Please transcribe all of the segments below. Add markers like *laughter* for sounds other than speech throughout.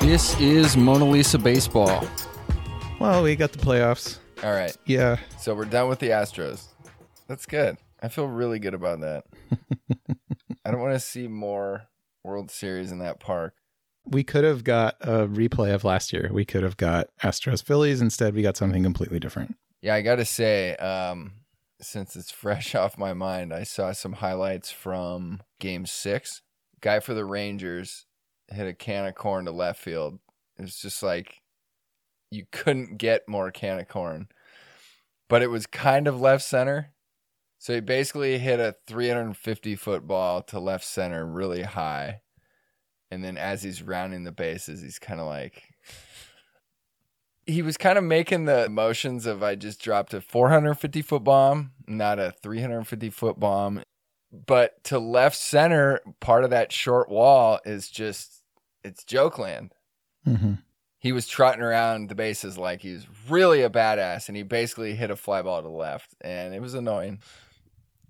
This is Mona Lisa Baseball. Well, we got the playoffs. All right. Yeah. So we're done with the Astros. That's good. I feel really good about that. *laughs* I don't want to see more World Series in that park. We could have got a replay of last year. We could have got Astros Phillies. Instead, we got something completely different. Yeah, I got to say, um, since it's *laughs* fresh off my mind, I saw some highlights from game six. Guy for the Rangers hit a can of corn to left field. It was just like you couldn't get more can of corn, but it was kind of left center. So he basically hit a 350 foot ball to left center really high. And then as he's rounding the bases, he's kind of like, he was kind of making the motions of I just dropped a 450 foot bomb, not a 350 foot bomb. But to left center, part of that short wall is just, it's joke land. Mm-hmm. He was trotting around the bases like he was really a badass, and he basically hit a fly ball to left, and it was annoying.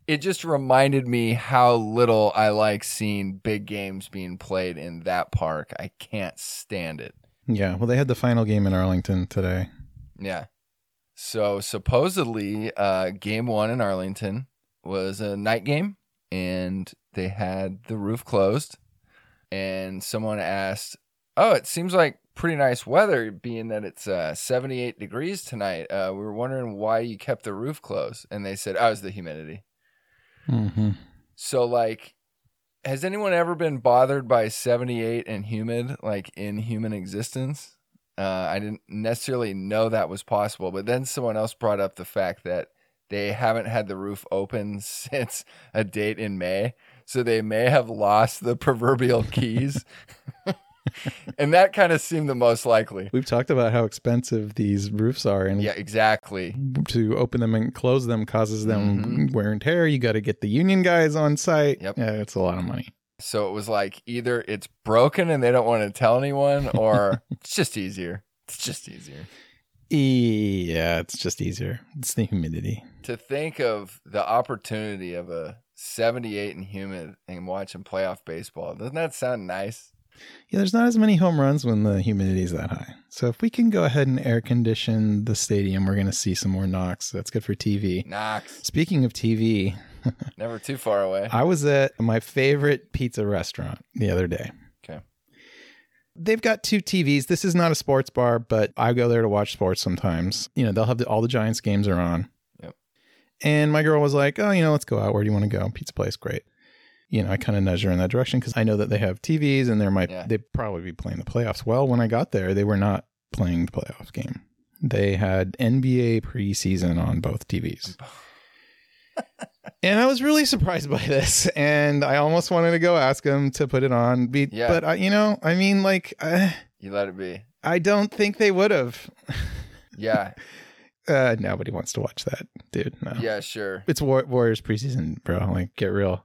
It just reminded me how little I like seeing big games being played in that park. I can't stand it. Yeah. Well, they had the final game in Arlington today. Yeah. So supposedly, uh, game one in Arlington was a night game, and they had the roof closed. And someone asked, "Oh, it seems like pretty nice weather, being that it's uh, 78 degrees tonight. Uh, we were wondering why you kept the roof closed." And they said, "Oh, it's the humidity." Mm-hmm. So, like, has anyone ever been bothered by 78 and humid, like in human existence? Uh, I didn't necessarily know that was possible, but then someone else brought up the fact that they haven't had the roof open *laughs* since a date in May. So they may have lost the proverbial *laughs* keys. and that kind of seemed the most likely. We've talked about how expensive these roofs are, and Yeah, exactly. to open them and close them causes them Mhm. wear and tear. You got to get the union guys on site. Yep. Yeah, it's a lot of money. So it was like either it's broken and they don't want to tell anyone, or *laughs* it's just easier. It's just easier. Yeah, it's just easier. It's the humidity. To think of the opportunity of a 78 and humid and watching playoff baseball doesn't that sound nice Yeah, there's not as many home runs when the humidity is that high. So if we can go ahead and air condition the stadium, we're going to see some more knocks. That's good for TV. Knocks. Speaking of TV, *laughs* never too far away I was at my favorite pizza restaurant the other day. Okay. They've got two TVs. This is not a sports bar, but I go there to watch sports sometimes. You know, they'll have the, all the Giants games are on. And my girl was like, "Oh, you know, let's go out. Where do you want to go? Pizza place, great." You know, I kind of nudged her in that direction because I know that they have TVs and there might Yeah. they'd probably be playing the playoffs. Well, when I got there, they were not playing the playoffs game. They had NBA preseason on both TVs. *laughs* and I was really surprised by this, and I almost wanted to go ask him to put it on. Be, Yeah. But I, you know, I mean, like, uh, you let it be I don't think they would have. yeah *laughs* Uh, nobody wants to watch that, dude. No. yeah sure It's War- Warriors preseason, bro. Like, get real.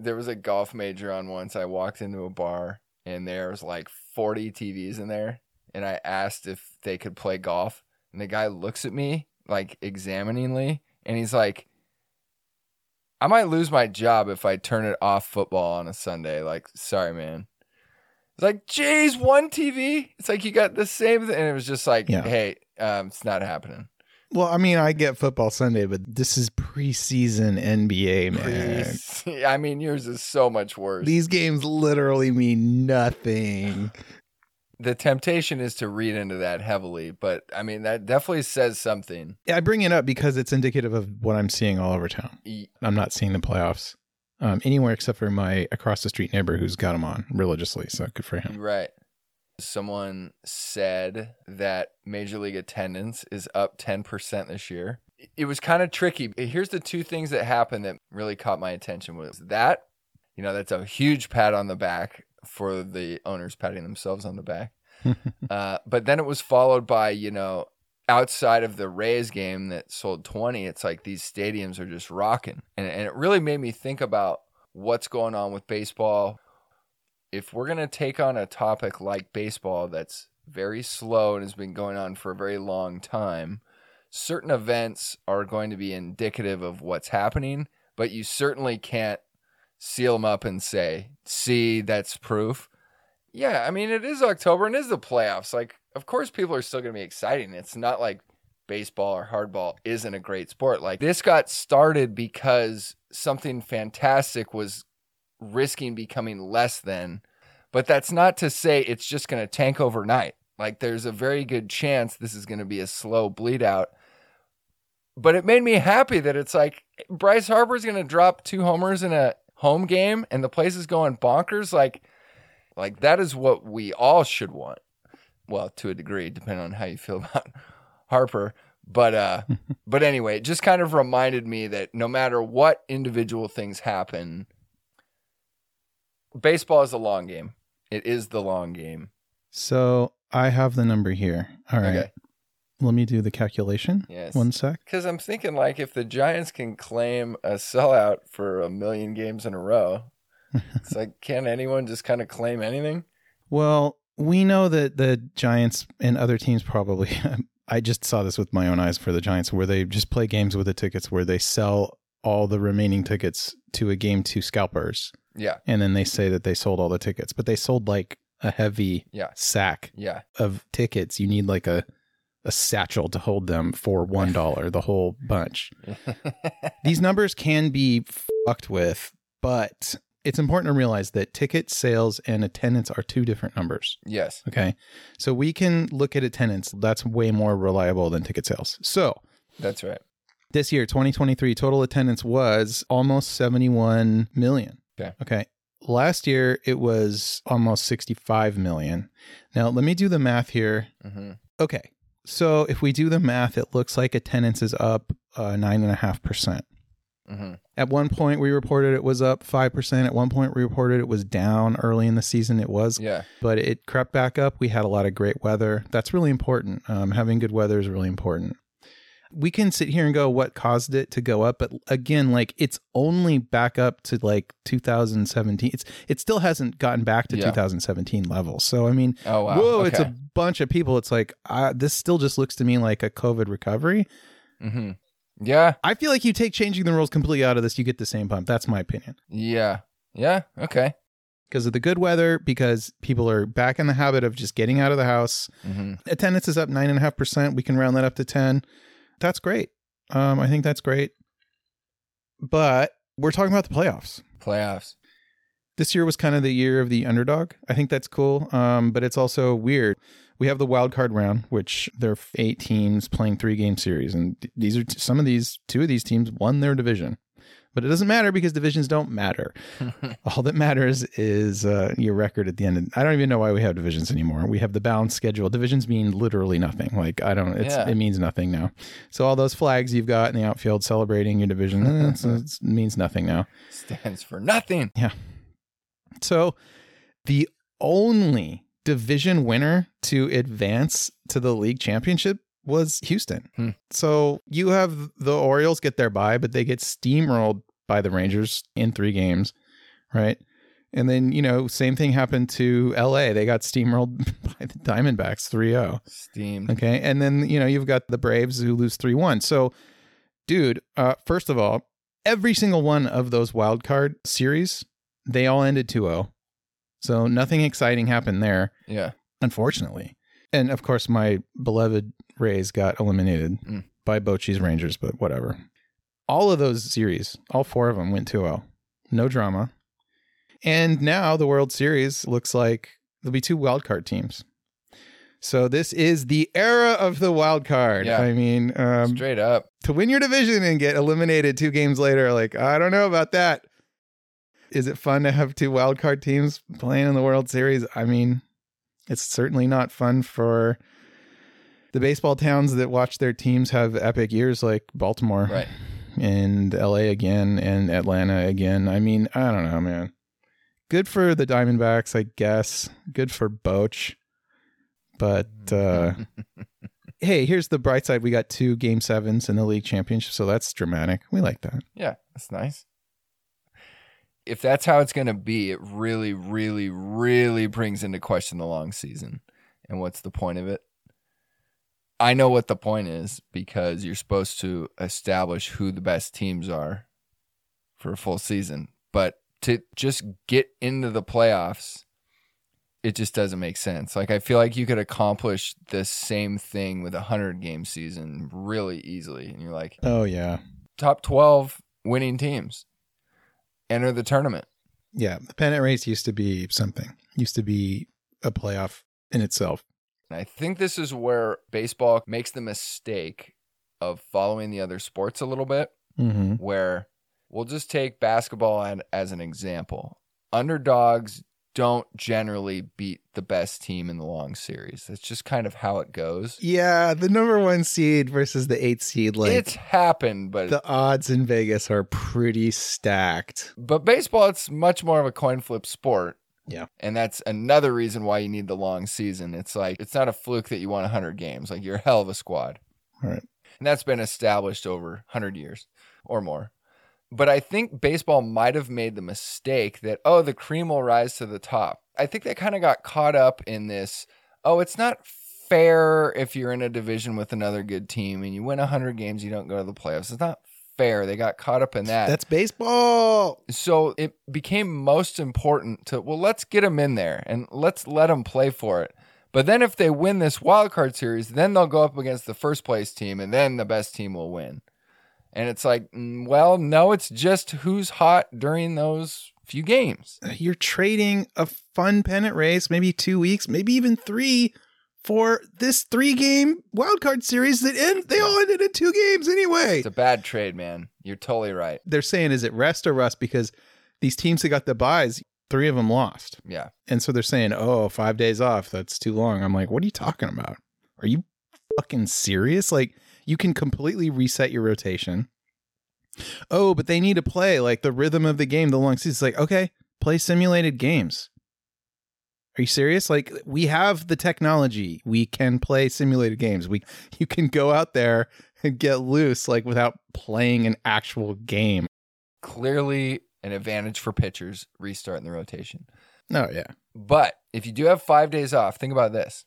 there was a golf major on once i walked into a bar and there was like 40 tvs in there and i asked if they could play golf and the guy looks at me like examiningly and he's like i might lose my job if i turn it off football on a sunday like sorry man it's like geez one tv it's like you got the same thing and it was just like Yeah. hey um, it's not happening Well, I mean, I get football Sunday, but this is preseason NBA, man. Please. *laughs* i mean yours is so much worse These games literally mean nothing. the temptation is to read into that heavily, but I mean that definitely says something. Yeah, I bring it up because it's indicative of what I'm seeing all over town. I'm not seeing the playoffs um, anywhere except for my across the street neighbor who's got them on religiously. So good for him. Right. Someone said that Major League attendance is up 10% this year. It was kind of tricky. Here's the two things that happened that really caught my attention was that, you know, that's a huge pat on the back for the owners patting themselves on the back. *laughs* uh, but then it was followed by, you know, outside of the Rays game that sold 20, it's like these stadiums are just rocking. And, and it really made me think about what's going on with baseball. If we're going to take on a topic like baseball that's very slow and has been going on for a very long time, certain events are going to be indicative of what's happening, but you certainly can't seal them up and say, see, that's proof. Yeah, I mean it is October and is the playoffs. Like, of course, people are still going to be exciting. It's not like baseball or hardball isn't a great sport. Like this got started because something fantastic was risking becoming less than. But that's not to say it's just going to tank overnight. Like there's a very good chance this is going to be a slow bleed out. But it made me happy that it's like Bryce Harper's going to drop two homers in a home game and the place is going bonkers like like that is what we all should want. Well, to a degree depending on how you feel *laughs* about Harper. But uh *laughs* but anyway, it just kind of reminded me that no matter what individual things happen, baseball is a long game. It is the long game. So I have the number here. All right. Okay. Let me do the calculation. Yes. One sec. Because I'm thinking like if the Giants can claim a sellout for a million games in a row, it's like *laughs* can anyone just kind of claim anything? Well, we know that the Giants and other teams probably. *laughs* I just saw this with my own eyes for the Giants, where they just play games with the tickets, where they sell all the remaining tickets to a game to scalpers, Yeah. and then they say that they sold all the tickets, but they sold like a heavy Yeah. sack Yeah. of tickets. You need like a a satchel to hold them for one dollar, the whole bunch. *laughs* These numbers can be fucked with, but it's important to realize that ticket sales and attendance are two different numbers. yes. Okay. So we can look at attendance. That's way more reliable than ticket sales. So That's right. This year, 2023, total attendance was almost 71 million. Okay. Okay. Last year, it was almost 65 million. Now, let me do the math here. hmm Okay. So if we do the math, it looks like attendance is up uh, 9.5%. hmm At one point, we reported it was up 5%. At one point, we reported it was down early in the season. It was Yeah. but it crept back up. We had a lot of great weather. That's really important. Um, having good weather is really important. We can sit here and go, what caused it to go up? But again, like it's only back up to like 2017. It's it still hasn't gotten back to Yeah. 2017 levels. So I mean, Oh wow. whoa, okay. it's a bunch of people. It's like uh, this still just looks to me like a COVID recovery. hmm Yeah. I feel like you take changing the rules completely out of this, you get the same pump. That's my opinion. Yeah. Yeah. Okay. Because of the good weather, because people are back in the habit of just getting out of the house. hmm attendance is up nine and a half percent. We can round that up to ten. That's great. Um, I think that's great. But we're talking about the playoffs. Playoffs. This year was kind of the year of the underdog. I think that's cool. Um, but it's also weird. We have the wild card round, which there are eight teams playing three game series, and these are some of these. Two of these teams won their division, but it doesn't matter because divisions don't matter. *laughs* All that matters is uh, your record at the end. I don't even know why we have divisions anymore. We have the balanced schedule. Divisions mean literally nothing. Like I don't. It's Yeah. it means nothing now. So all those flags you've got in the outfield celebrating your division eh, it *laughs* means nothing now. Stands for nothing. Yeah. So the only division winner to advance to the league championship was Houston. Hmm. So you have the Orioles get their bye, but they get steamrolled by the Rangers in three games, right? And then, you know, same thing happened to LA. They got steamrolled *laughs* by the Diamondbacks 3 0. Steamed. Okay. And then, you know, you've got the Braves who lose 3 1. So, dude, uh, first of all, every single one of those wild card series, they all ended 2 0. So nothing exciting happened there, Yeah. unfortunately. And of course, my beloved Rays got eliminated Mm. by Bochy's Rangers, but whatever. All of those series, all four of them went 2 0. No drama. And now the World Series looks like there'll be two wild card teams. So this is the era of the wild card. Yeah. I mean, um, Straight up. to win your division and get eliminated two games later, like I don't know about that. Is it fun to have two wild card teams playing in the World Series? I mean, it's certainly not fun for the baseball towns that watch their teams have epic years like Baltimore Right. And LA again and Atlanta again. I mean, I don't know, man. Good for the Diamondbacks, I guess. Good for Boch. But uh *laughs* hey, here's the bright side. We got two game sevens in the league championship, so that's dramatic. We like that. Yeah, that's nice. If that's how it's going to be, it really, really, really brings into question the long season. And what's the point of it? I know what the point is because you're supposed to establish who the best teams are for a full season. But to just get into the playoffs it just doesn't make sense. Like I feel like you could accomplish the same thing with a 100 game season really easily. And you're like, Oh yeah. top 12 winning teams enter the tournament. Yeah. The pennant race used to be something. Used to be a playoff in itself. And I think this is where baseball makes the mistake of following the other sports a little bit, Mm-hmm. where we'll just take basketball as an example. Underdogs don't generally beat the best team in the long series. That's just kind of how it goes. Yeah, the number one seed versus the eight seed, like it's happened, but the odds in Vegas are pretty stacked. but baseball it's much more of a coin flip sport. Yeah. And that's another reason why you need the long season. It's like it's not a fluke that you won 100 games. Like you're a hell of a squad. Right. And that's been established over 100 years or more. But I think baseball might have made the mistake that, oh, the cream will rise to the top. I think they kind of got caught up in this, oh, it's not fair if you're in a division with another good team and you win 100 games, you don't go to the playoffs. It's not fair. They got caught up in that. That's baseball. so it became most important to, well, let's get them in there and let's let them play for it. But then if they win this wild card series, then they'll go up against the first place team and then the best team will win. And it's like, mm, well, no, it's just who's hot during those few games. You're trading a fun pennant race, maybe two weeks, maybe even three, for this three game wild card series that end. They all ended in two games anyway. It's a bad trade, man. You're totally right. They're saying, is it rest or rust? Because these teams that got the byes, three of them lost. Yeah. And so they're saying, oh, five days off, that's too long. I'm like, what are you talking about? Are you fucking serious? Like, you can completely reset your rotation. Oh, but they need to play like the rhythm of the game, the long season. It's like, okay, play simulated games. Are you serious? Like, we have the technology. We can play simulated games. We you can go out there and get loose like without playing an actual game. Clearly an advantage for pitchers restarting the rotation. No, yeah. But if you do have five days off, think about this.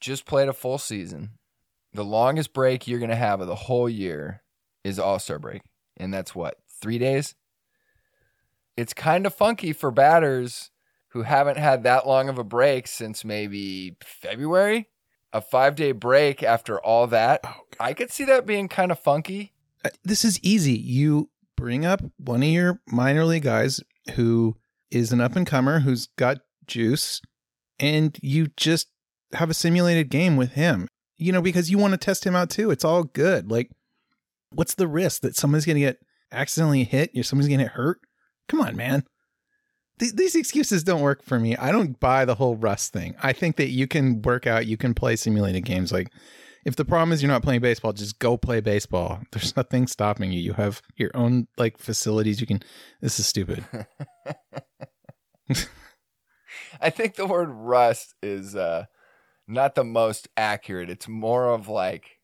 Just played a full season. The longest break you're going to have of the whole year is All Star break. And that's what, three days? It's kind of funky for batters who haven't had that long of a break since maybe February. A five day break after all that. Oh, I could see that being kind of funky. Uh, this is easy. You bring up one of your minor league guys who is an up and comer who's got juice, and you just have a simulated game with him. You know, because you want to test him out too. It's all good. Like, what's the risk that somebody's going to get accidentally hit? Or somebody's going to get hurt? Come on, man. Th- These excuses don't work for me. I don't buy the whole rust thing. I think that you can work out, you can play simulated games. Like, if the problem is you're not playing baseball, just go play baseball. *laughs* There's nothing stopping you. You have your own like facilities. You can. This is stupid. *laughs* I think the word rust is uh, not the most accurate. It's more of like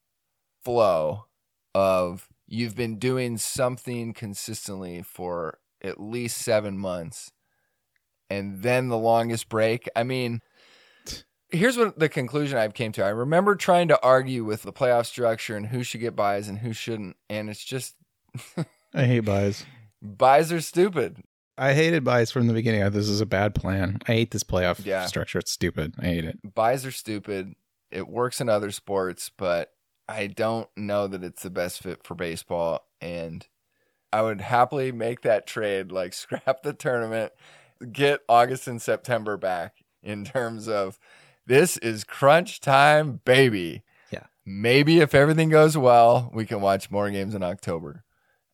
flow of you've been doing something consistently for at least seven months, and then the longest break. I mean, here's what the conclusion I've came to. I remember trying to argue with the playoff structure and who should get byes and who shouldn't, and it's just *laughs* I hate byes. byes are stupid. I hated byes from the beginning. This is a bad plan. I hate this playoff Yeah. structure. It's stupid. I hate it. byes are stupid. It works in other sports, but I don't know that it's the best fit for baseball. And I would happily make that trade, like *laughs* scrap the tournament, get August and September back in terms of this is crunch time, baby. Yeah. Maybe if everything goes well, we can watch more games in October.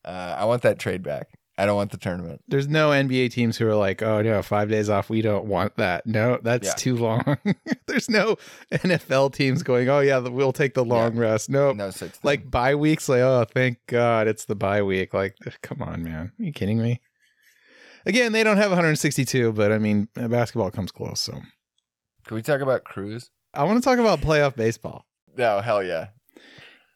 Uh, I want that trade back. I don't want the tournament. There's no NBA teams who are like, oh no, five days off. We don't want that. No, that's Yeah. too long. *laughs* There's no NFL teams going, oh yeah, we'll take the long rest. No, No such thing. like bye weeks. Like, oh, thank God it's the bye week. Like, come on, man. Are you kidding me? Again, they don't have 162, but I mean, basketball comes close. So can we talk about Cruise? I want to talk about playoff baseball. No, hell yeah.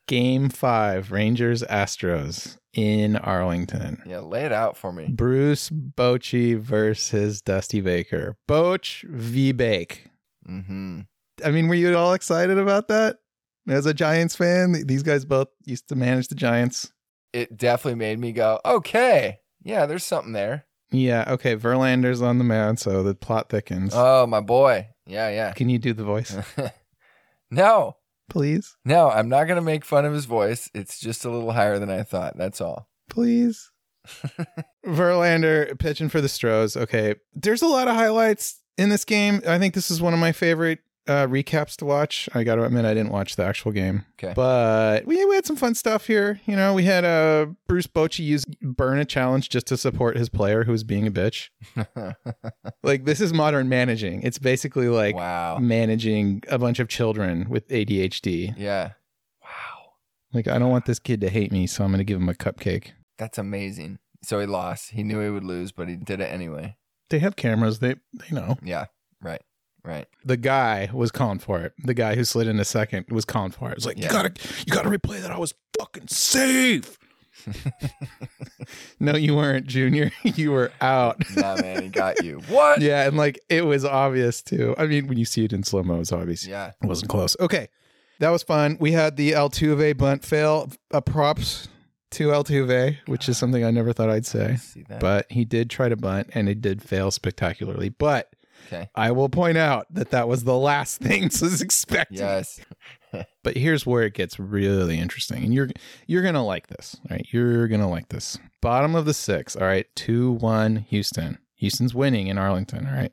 Game five, Rangers Astros in Arlington. Yeah, lay it out for me. Bruce Bochy versus Dusty Baker. Boch v Bake. Mm-hmm. I mean, were you all excited about that? As a Giants fan, these guys both used to manage the Giants. it definitely made me go, okay, yeah, there's something there. Yeah, okay. Verlander's on the mound, so the plot thickens. Oh, my boy. Yeah, yeah. Can you do the voice, *laughs* no, please? no, I'm not going to make fun of his voice. It's just a little higher than I thought. That's all. Please. *laughs* Verlander pitching for the Stros. Okay. There's a lot of highlights in this game. I think this is one of my favorite uh, recaps to watch. I got to admit, I didn't watch the actual game. Okay. But we, we had some fun stuff here. You know, we had uh, Bruce Bochy use burn a challenge just to support his player who was being a bitch. *laughs* Like, this is modern managing. It's basically like wow. managing a bunch of children with ADHD. Yeah. Wow. Like, I don't want this kid to hate me, so I'm going to give him a cupcake. That's amazing. So he lost. He knew he would lose, but he did it anyway. They have cameras. They they know. Yeah. Right. Right. The guy was calling for it. The guy who slid in a second was calling for it. It was like, Yeah. you gotta you gotta replay that. I was fucking safe. *laughs* no, you weren't, Junior. *laughs* you were out. *laughs* nah, man, he got you. What? yeah, and like it was obvious too. I mean, when you see it in slow mo, it's obvious. Yeah. It wasn't close. Okay. That was fun. We had the Altuve bunt fail. Uh, props to Altuve, which is something I never thought I'd say. But he did try to bunt and it did fail spectacularly. But okay. I will point out that that was the last *laughs* thing was expected. Yes. *laughs* But here's where it gets really interesting, and you're you're gonna like this, all right? You're gonna like this. Bottom of the six, all right. Two one Houston. Houston's winning in Arlington, all right.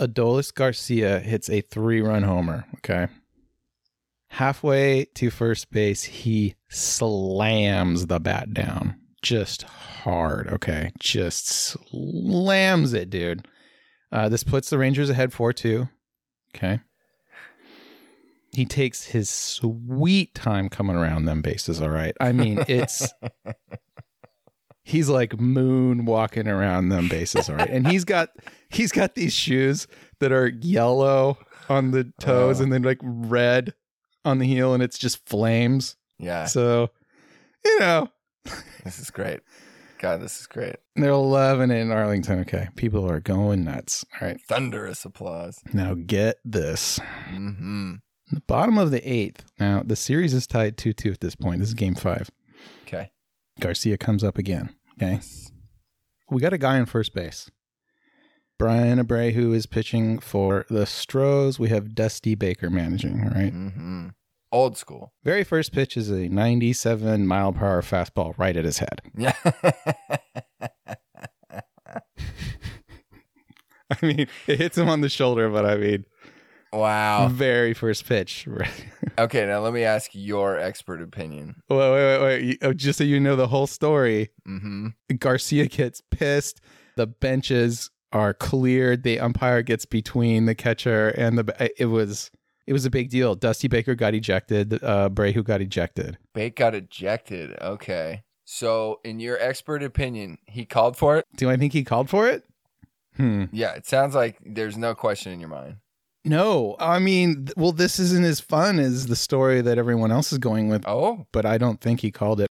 Adolis Garcia hits a three run homer. Okay. Halfway to first base, he slams the bat down just hard. Okay. Just slams it, dude. Uh, this puts the Rangers ahead 4 2. Okay. He takes his sweet time coming around them bases. All right. I mean, it's. *laughs* He's like moon walking around them bases, all right. And he's got he's got these shoes that are yellow on the toes Oh. and then like red on the heel, and it's just flames. Yeah. So, you know, This is great. God, this is great. they're loving it in Arlington. Okay. People are going nuts. All right. Thunderous applause. Now get this. Mm-hmm. The bottom of the eighth. Now, the series is tied 2 2 at this point. This is game five. Okay. Garcia comes up again. Okay. We got a guy in first base. Bryan Abreu is pitching for the Stros. We have Dusty Baker managing, all right? Mm-hmm. Old school. Very first pitch is a 97 mile per hour fastball right at his head. Yeah. *laughs* *laughs* I mean, it hits him on the shoulder, but I mean, wow. very first pitch. *laughs* Okay, now let me ask your expert opinion. wait, wait, wait, wait. Oh, Just so you know the whole story, Mm-hmm. Garcia gets pissed. The benches are cleared. The umpire gets between the catcher and the. It was it was a big deal. Dusty Baker got ejected. Uh, Abreu got ejected. Bake got ejected. Okay. So, in your expert opinion, he called for it? Do I think he called for it? Hmm. Yeah, it sounds like there's no question in your mind. No, I mean, well, this isn't as fun as the story that everyone else is going with. Oh, But I don't think he called it.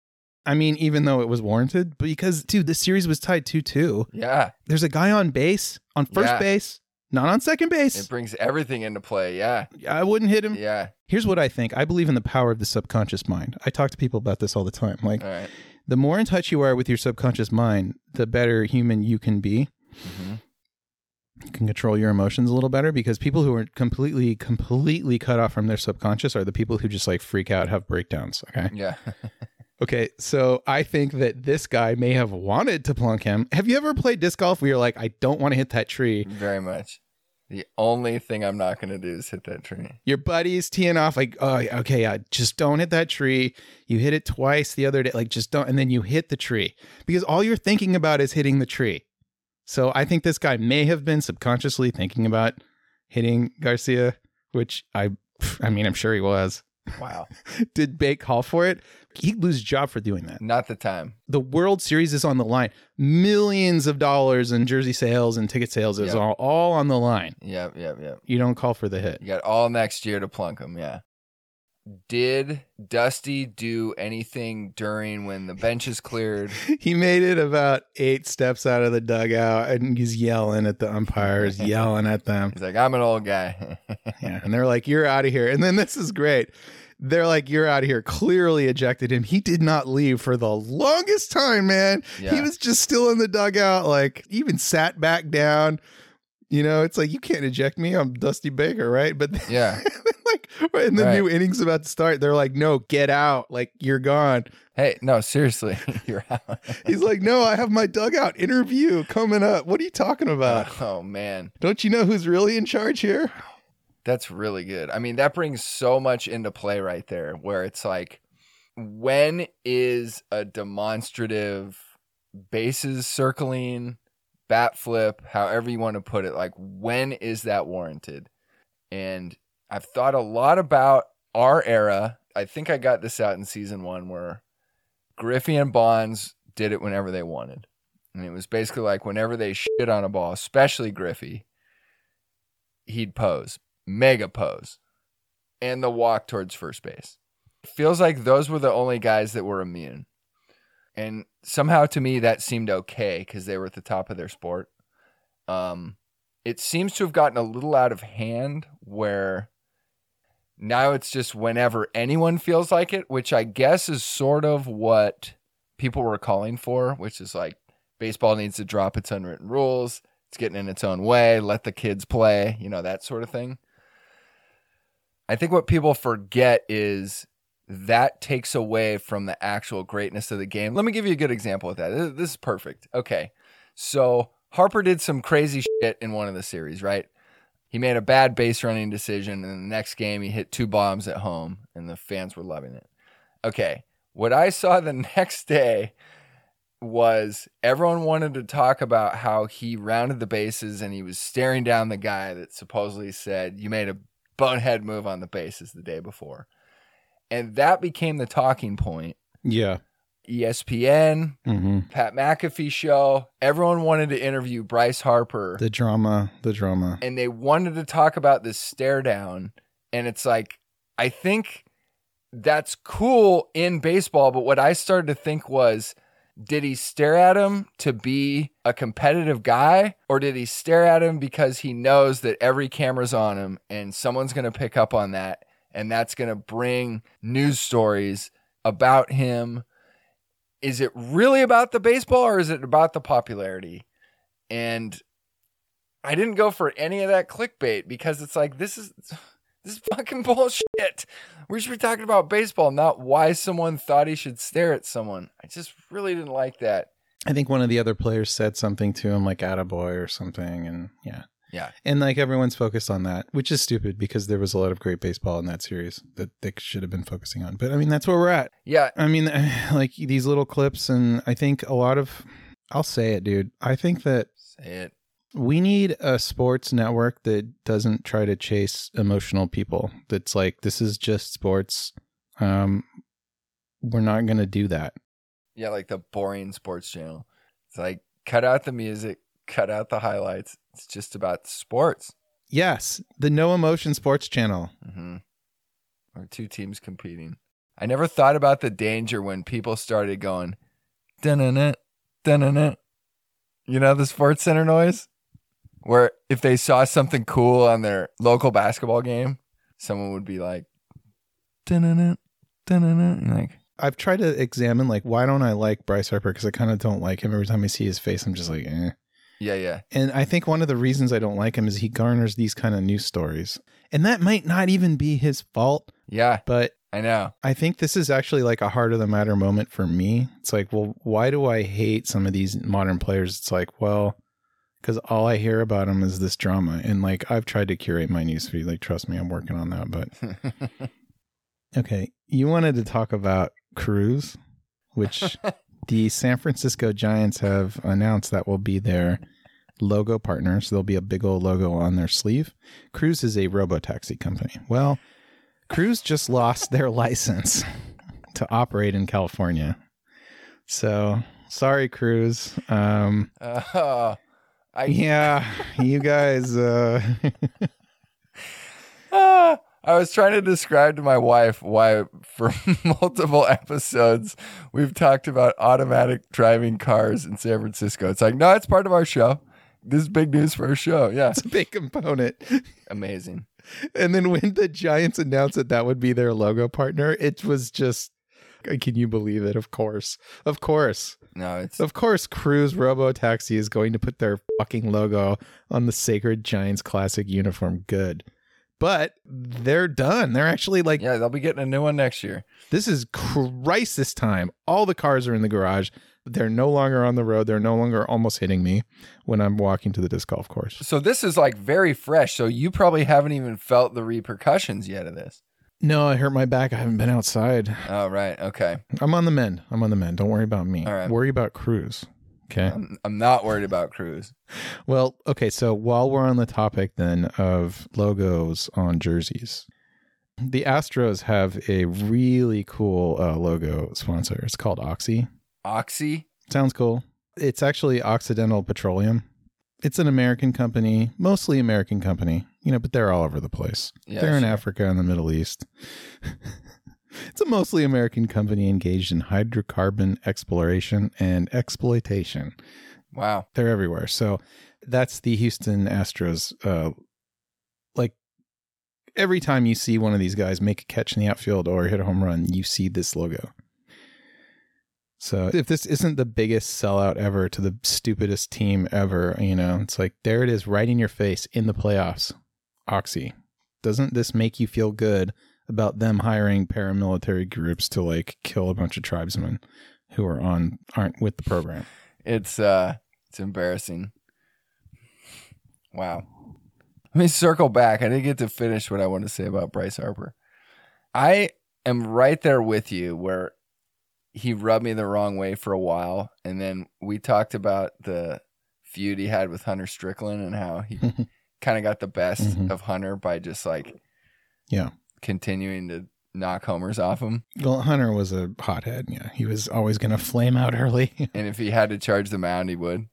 I mean, even though it was warranted, because dude, the series was tied two two. yeah. There's a guy on base, on first Yeah. base, not on second base. It brings everything into play. Yeah. I wouldn't hit him. Yeah. Here's what I think. I believe in the power of the subconscious mind. I talk to people about this all the time. Like, All right. the more in touch you are with your subconscious mind, the better human you can be. hmm You can control your emotions a little better because people who are completely, completely cut off from their subconscious are the people who just like freak out, have breakdowns. Okay. Yeah. *laughs* Okay. So I think that this guy may have wanted to plunk him. Have you ever played disc golf where you're like, I don't want to hit that tree? Very much. The only thing I'm not going to do is hit that tree. Your buddy's teeing off like, oh, okay, yeah, just don't hit that tree. You hit it twice the other day, like just don't, and then you hit the tree because all you're thinking about is hitting the tree. So I think this guy may have been subconsciously thinking about hitting Garcia, which I, I mean, I'm sure he was. Wow. *laughs* Did Bake call for it? He'd lose his job for doing that. Not the time. The World Series is on the line. Millions of dollars in jersey sales and ticket sales is Yeah. all, all on the line. Yep. Yep. Yep. You don't call for the hit. You got all next year to plunk them. Yeah. Did Dusty do anything during when the bench is cleared? *laughs* he made it about eight steps out of the dugout and he's yelling at the umpires, *laughs* yelling at them. He's like, I'm an old guy. *laughs* Yeah. And they're like, You're out of here. And then this is great. they're like, "You're out of here." Clearly ejected him. He did not leave for the longest time, man. He was just still in the dugout, like even sat back down. You know, it's like you can't eject me. I'm Dusty Baker, right? But Yeah. *laughs* like right in the Right. new innings about to start, they're like, "No, get out! Like you're gone." Hey, no, seriously, *laughs* you're out. He's like, "No, I have my dugout interview coming up. What are you talking about? *laughs* oh man, Don't you know who's really in charge here?" that's really good. I mean, that brings so much into play right there, where it's like, when is a demonstrative bases circling, bat flip, however you want to put it, like when is that warranted? And I've thought a lot about our era. I think I got this out in season one where Griffey and Bonds did it whenever they wanted. And it was basically like whenever they shit on a ball, especially Griffey, he'd pose, mega pose, and the walk towards first base. Feels like those were the only guys that were immune. And somehow to me that seemed okay because they were at the top of their sport. Um, it seems to have gotten a little out of hand where now it's just whenever anyone feels like it, which I guess is sort of what people were calling for, which is like baseball needs to drop its unwritten rules. It's getting in its own way. Let the kids play, you know, that sort of thing. I think what people forget is that takes away from the actual greatness of the game. Let me give you a good example of that. This- is perfect. Okay. So Harper did some crazy shit in one of the series, right? He made a bad base running decision, and the next game he hit two bombs at home, and the fans were loving it. Okay. What I saw the *laughs* next day was everyone wanted to talk about how he rounded the bases and he was staring down the guy that supposedly said, You made a bonehead move on the bases the day before. And that became the talking point. Yeah. ESPN, Mm-hmm. Pat McAfee show, everyone wanted to interview Bryce Harper The drama, the drama. and they wanted to talk about this stare down. And it's like, I think that's cool in baseball. But what I started to think was, did he stare at him to be a competitive guy? Or did he stare at him because he knows that every camera's on him and someone's going to pick up on that? And that's going to bring news stories about him. Is it really about the baseball or is it about the popularity? And I didn't go for any of that clickbait because it's like this is *laughs* this is fucking bullshit. We should be talking about baseball, not why someone thought he should stare at someone. I just really didn't like that. I think one of the other players said something to him like attaboy or something and yeah. Yeah. And like everyone's focused on that, which is stupid because there was a lot of great baseball in that series that they should have been focusing on. But I mean that's where we're at. Yeah, I mean *sighs* like these little clips and I think a lot of I'll say it, dude. I think that say it. we need a sports network that doesn't try to chase emotional people. That's like this is just sports. Um we're not going to do that. Yeah, like the boring sports channel. It's like cut out the music, cut out the highlights. It's just about sports. Yes, the no emotion sports channel. hmm Or two teams competing. I never thought about the danger when people started going, dun dun You know the Sports Center noise? Where if they saw something cool on their local basketball game, someone would be like, dun dun Like, I've tried to examine like why don't I like Bryce Harper because I kind of don't like him. Every time I see his face, I'm just like, eh. Yeah, yeah. And I think one of the reasons I don't like him is he garners these kind of news stories, and that might not even be his fault. Yeah, But I know. I think this is actually like a heart of the matter moment for me. It's like, well, why do I hate some of these modern players? It's like, well, because all I hear about them is this drama, and like I've tried to curate my newsfeed. Like, trust me, I'm working on that. But *laughs* okay, you wanted to talk about Cruise, which *laughs* the San Francisco Giants have announced that will be their logo partner. So there'll be a big old logo on their sleeve. Cruise is a robo taxi company. Well, Cruise just lost their *laughs* license *laughs* to operate in California. So sorry, Cruise. Um, Uh, *laughs* I yeah, you guys. Uh, Ah, I was trying to describe to my wife why, for multiple episodes, we've talked about automatic driving cars in San Francisco. It's like, no, it's part of our show. This is big news for our show. Yeah, It's a big component. amazing. *laughs* And then when the Giants announced that that would be their logo partner, it was just, uh, can you believe it? Of course. Of course. No, it's Of course, Cruise Robo Taxi is going to put their fucking logo on the Sacred Giants Classic uniform. Good. But they're done. They're actually like, yeah. They'll be getting a new one next year. this is crisis time. All the cars are in the garage. They're no longer on the road. They're no longer almost hitting me when I'm walking to the disc golf course. So this is like very fresh. So you probably haven't even felt the repercussions yet of this. No, I hurt my back. I haven't been outside. Oh, right. Okay. I'm on the mend. I'm on the mend. Don't worry about me. All right. Worry about Cruise. Okay. I'm, I'm not worried about Cruise. Well, okay. So while we're on the topic then of logos on jerseys, the Astros have a really cool uh, logo sponsor. It's called Oxy. Oxy. Sounds cool. It's actually Occidental Petroleum. It's an American company, mostly American company, you know, but they're all over the place. Yeah, they're in. Africa and the Middle East. *laughs* it's a mostly American company engaged in hydrocarbon exploration and exploitation. Wow. They're everywhere. So that's the Houston Astros. Uh, like every time you see one of these guys make a catch in the outfield or hit a home run, you see this logo. So if this isn't the biggest sellout ever to the stupidest team ever, you know, it's like there it is right in your face in the playoffs. Oxy. Doesn't this make you feel good about them hiring paramilitary groups to like kill a bunch of tribesmen who are on aren't with the program? It's uh it's embarrassing. Wow. Let me circle back. I didn't get to finish what I want to say about Bryce Harper. I am right there with you where he rubbed me the wrong way for a while and then we talked about the feud he had with Hunter Strickland and how he *laughs* kind of got the best Mhm. of Hunter by just like Yeah. Continuing to knock homers off him. Well, Hunter was a hothead. Yeah, he was always going to flame out early. *laughs* and if he had to charge the mound, he would.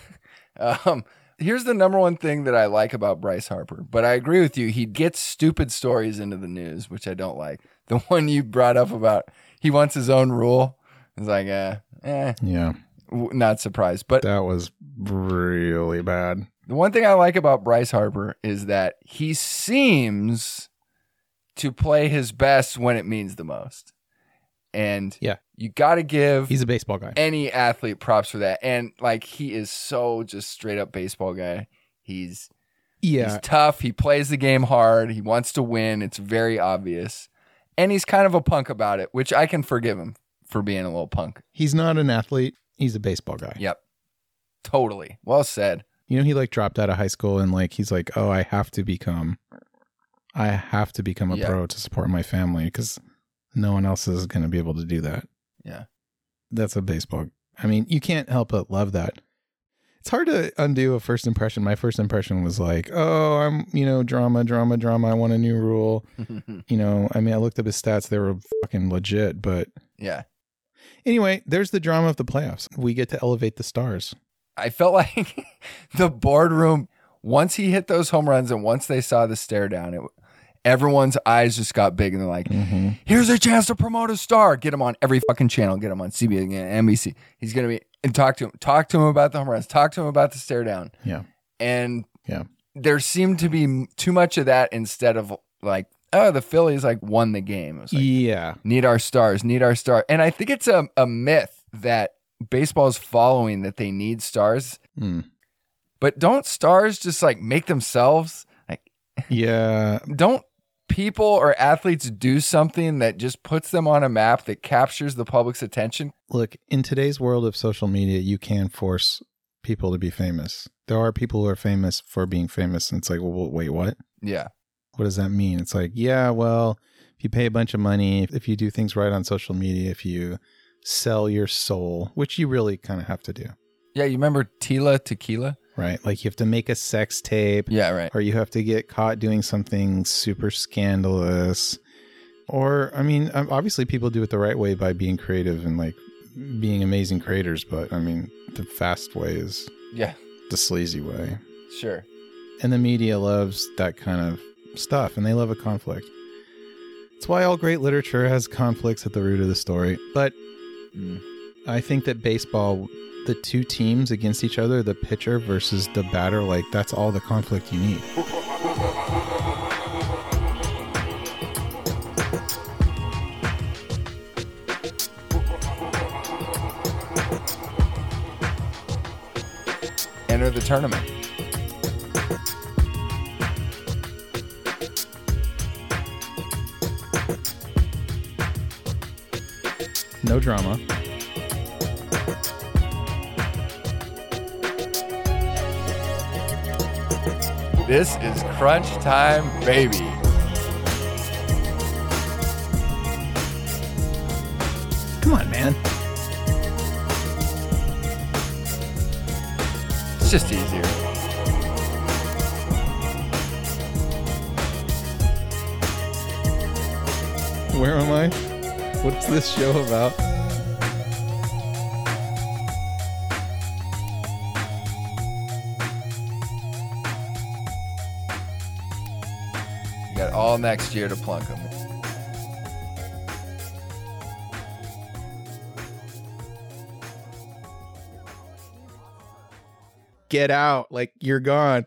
*laughs* um, here's the number one thing that I like about Bryce Harper, but I agree with you. He gets stupid stories into the news, which I don't like. *laughs* The one you brought up about he wants his own rule is like, eh, eh, yeah, not surprised. But that was really bad. the one thing I like about Bryce Harper is that he seems to play his best when it means the most. And Yeah. you got to give He's a baseball guy. any athlete props for that. And like he is so just straight up baseball guy. He's Yeah, he's tough. He plays the game hard. He wants to win. It's very obvious. And he's kind of a punk about it, which I can forgive him for being a little punk. he's not an athlete. He's a baseball guy. Yep. Totally. Well said. You know, he like dropped out of high school and like he's like, oh, I have to become, I have to become a Yeah. pro to support my family because no one else is going to be able to do that. Yeah. That's a baseball. I mean, you can't help but love that. It's hard to undo a first impression. My first impression was like, oh, I'm, you know, drama, drama, drama. I want a new rule. *laughs* You know, I mean, I looked up his stats. They were fucking legit. But yeah. anyway, there's the drama of the playoffs. We get to elevate the stars. I felt like *laughs* the boardroom once he hit those home runs and once they saw the stare down, it everyone's eyes just got big and they're like, Mm-hmm. here's a chance to promote a star. Get him on every fucking channel. Get him on CBS, and NBC. He's gonna be and talk to him. Talk to him about the home runs. Talk to him about the stare down. Yeah. And Yeah. there seemed to be too much of that instead of like, oh, the Phillies like won the game. It was like, yeah. need our stars, need our star. And I think it's a, a myth that baseball is following that they need stars. Mm. But don't stars just like make themselves like Yeah. *laughs* don't people or athletes do something that just puts them on a map that captures the public's attention? Look, in today's world of social media, you can force people to be famous. There are people who are famous for being famous. And it's like, well, wait, what? Yeah. What does that mean? It's like, yeah, well, if you pay a bunch of money, if you do things right on social media, if you sell your soul, which you really kind of have to do, Yeah, you remember Tila Tequila? Right? Like you have to make a sex tape Yeah, right. or you have to get caught doing something super scandalous. Or, I mean, obviously people do it the right way by being creative and like being amazing creators, but I mean, the fast way is Yeah, the sleazy way. sure. And the media loves that kind of stuff and they love a conflict. It's why all great literature has conflicts at the root of the story. But Mm. I think that baseball, the two teams against each other, the pitcher versus the batter, like that's all the conflict you need. Enter the tournament. No drama. This is crunch time, baby. Come on, man. It's just easier. Where am I? What's this show about? All next year to plunk them. Get out. Like you're gone.